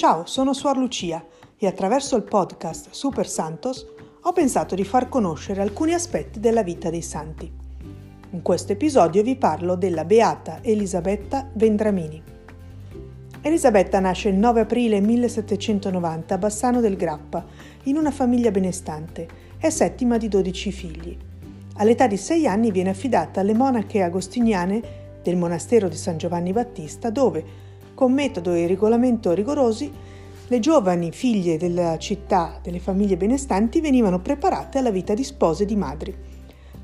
Ciao, sono Suor Lucia e attraverso il podcast Super Santos ho pensato di far conoscere alcuni aspetti della vita dei santi. In questo episodio vi parlo della beata Elisabetta Vendramini. Elisabetta nasce il 9 aprile 1790 a Bassano del Grappa, in una famiglia benestante, è settima di 12 figli. All'età di 6 anni viene affidata alle monache agostiniane del monastero di San Giovanni Battista, dove, con metodo e regolamento rigorosi, le giovani figlie della città, delle famiglie benestanti, venivano preparate alla vita di spose e di madri.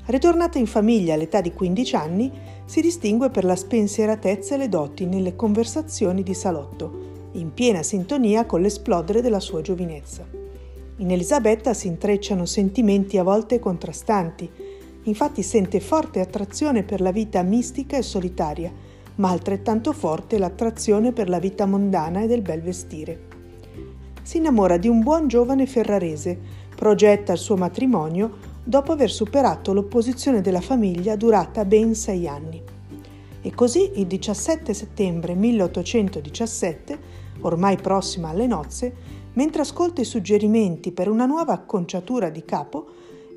Ritornata in famiglia all'età di 15 anni, si distingue per la spensieratezza e le doti nelle conversazioni di salotto, in piena sintonia con l'esplodere della sua giovinezza. In Elisabetta si intrecciano sentimenti a volte contrastanti, infatti sente forte attrazione per la vita mistica e solitaria, ma altrettanto forte l'attrazione per la vita mondana e del bel vestire. Si innamora di un buon giovane ferrarese, progetta il suo matrimonio dopo aver superato l'opposizione della famiglia durata ben sei anni. E così il 17 settembre 1817, ormai prossima alle nozze, mentre ascolta i suggerimenti per una nuova acconciatura di capo,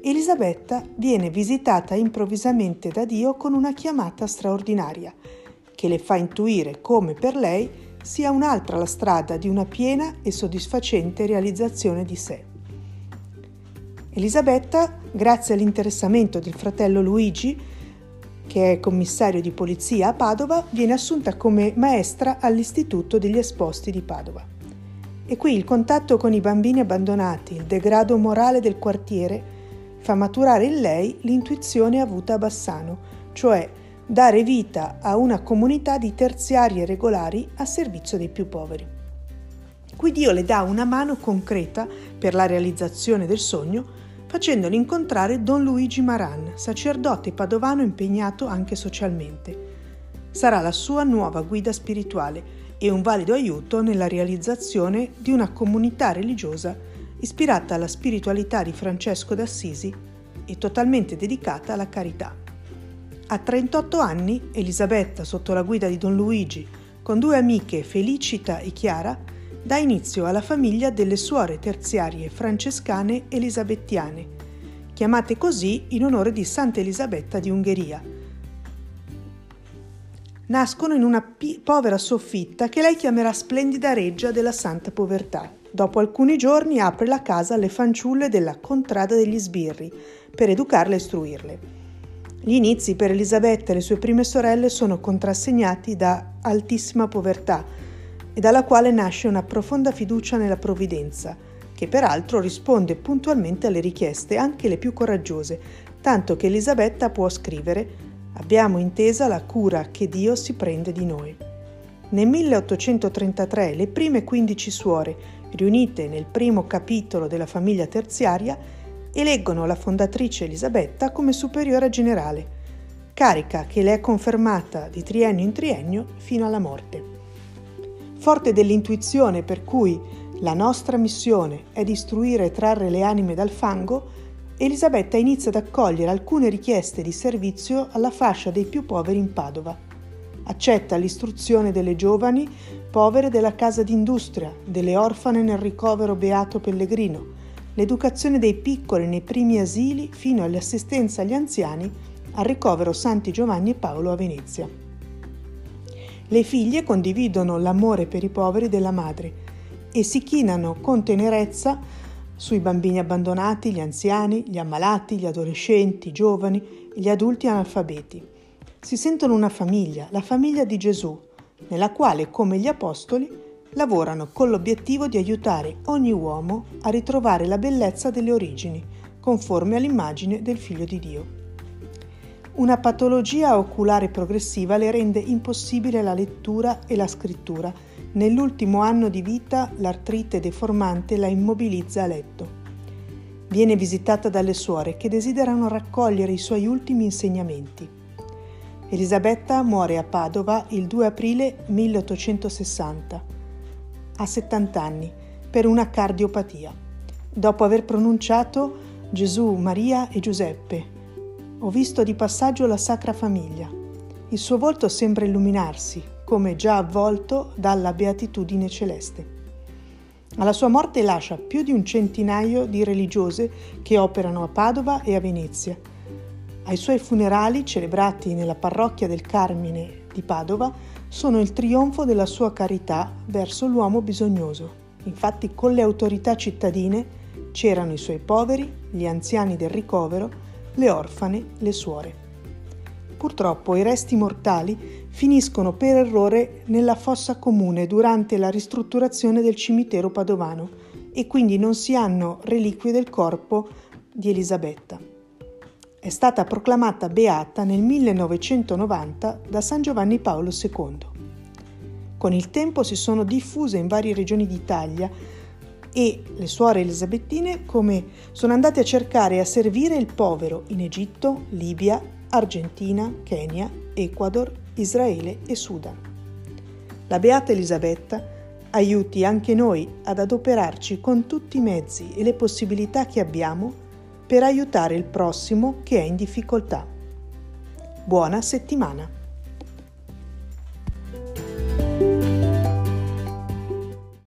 Elisabetta viene visitata improvvisamente da Dio con una chiamata straordinaria, che le fa intuire come per lei sia un'altra la strada di una piena e soddisfacente realizzazione di sé. Elisabetta, grazie all'interessamento del fratello Luigi, che è commissario di polizia a Padova, viene assunta come maestra all'Istituto degli Esposti di Padova. E qui il contatto con i bambini abbandonati, il degrado morale del quartiere, fa maturare in lei l'intuizione avuta a Bassano, cioè dare vita a una comunità di terziari e regolari a servizio dei più poveri. Qui Dio le dà una mano concreta per la realizzazione del sogno facendolo incontrare Don Luigi Maran, sacerdote padovano impegnato anche socialmente. Sarà la sua nuova guida spirituale e un valido aiuto nella realizzazione di una comunità religiosa ispirata alla spiritualità di Francesco d'Assisi e totalmente dedicata alla carità. A 38 anni, Elisabetta, sotto la guida di Don Luigi, con due amiche Felicita e Chiara, dà inizio alla famiglia delle suore terziarie francescane elisabettiane, chiamate così in onore di Santa Elisabetta di Ungheria. Nascono in una pi- povera soffitta che lei chiamerà splendida reggia della santa povertà. Dopo alcuni giorni apre la casa alle fanciulle della contrada degli sbirri per educarle e istruirle. Gli inizi per Elisabetta e le sue prime sorelle sono contrassegnati da altissima povertà, e dalla quale nasce una profonda fiducia nella provvidenza, che peraltro risponde puntualmente alle richieste, anche le più coraggiose, tanto che Elisabetta può scrivere Abbiamo intesa la cura che Dio si prende di noi. Nel 1833 le prime 15 suore, riunite nel primo capitolo della famiglia terziaria, eleggono la fondatrice Elisabetta come superiora generale, carica che le è confermata di triennio in triennio fino alla morte. Forte dell'intuizione per cui la nostra missione è di istruire e trarre le anime dal fango, Elisabetta inizia ad accogliere alcune richieste di servizio alla fascia dei più poveri in Padova. Accetta l'istruzione delle giovani povere della casa d'industria, delle orfane nel ricovero Beato Pellegrino, l'educazione dei piccoli nei primi asili fino all'assistenza agli anziani al ricovero Santi Giovanni e Paolo a Venezia. Le figlie condividono l'amore per i poveri della madre e si chinano con tenerezza sui bambini abbandonati, gli anziani, gli ammalati, gli adolescenti, i giovani gli adulti analfabeti. Si sentono una famiglia, la famiglia di Gesù, nella quale, come gli apostoli, lavorano con l'obiettivo di aiutare ogni uomo a ritrovare la bellezza delle origini, conforme all'immagine del Figlio di Dio. Una patologia oculare progressiva le rende impossibile la lettura e la scrittura. Nell'ultimo anno di vita l'artrite deformante la immobilizza a letto. Viene visitata dalle suore che desiderano raccogliere i suoi ultimi insegnamenti. Elisabetta muore a Padova il 2 aprile 1860, a 70 anni, per una cardiopatia, dopo aver pronunciato Gesù, Maria e Giuseppe ho visto di passaggio la Sacra Famiglia. Il suo volto sembra illuminarsi, come già avvolto dalla beatitudine celeste. Alla sua morte lascia più di un centinaio di religiose che operano a Padova e a Venezia. Ai suoi funerali, celebrati nella parrocchia del Carmine di Padova, sono il trionfo della sua carità verso l'uomo bisognoso. Infatti con le autorità cittadine c'erano i suoi poveri, gli anziani del ricovero, le orfane, le suore. Purtroppo i resti mortali finiscono per errore nella fossa comune durante la ristrutturazione del cimitero padovano e quindi non si hanno reliquie del corpo di Elisabetta. È stata proclamata beata nel 1990 da San Giovanni Paolo II. Con il tempo si sono diffuse in varie regioni d'Italia e le suore elisabettine come sono andate a cercare e a servire il povero in Egitto, Libia, Argentina, Kenya, Ecuador, Israele e Sudan. La Beata Elisabetta aiuti anche noi ad adoperarci con tutti i mezzi e le possibilità che abbiamo per aiutare il prossimo che è in difficoltà. Buona settimana!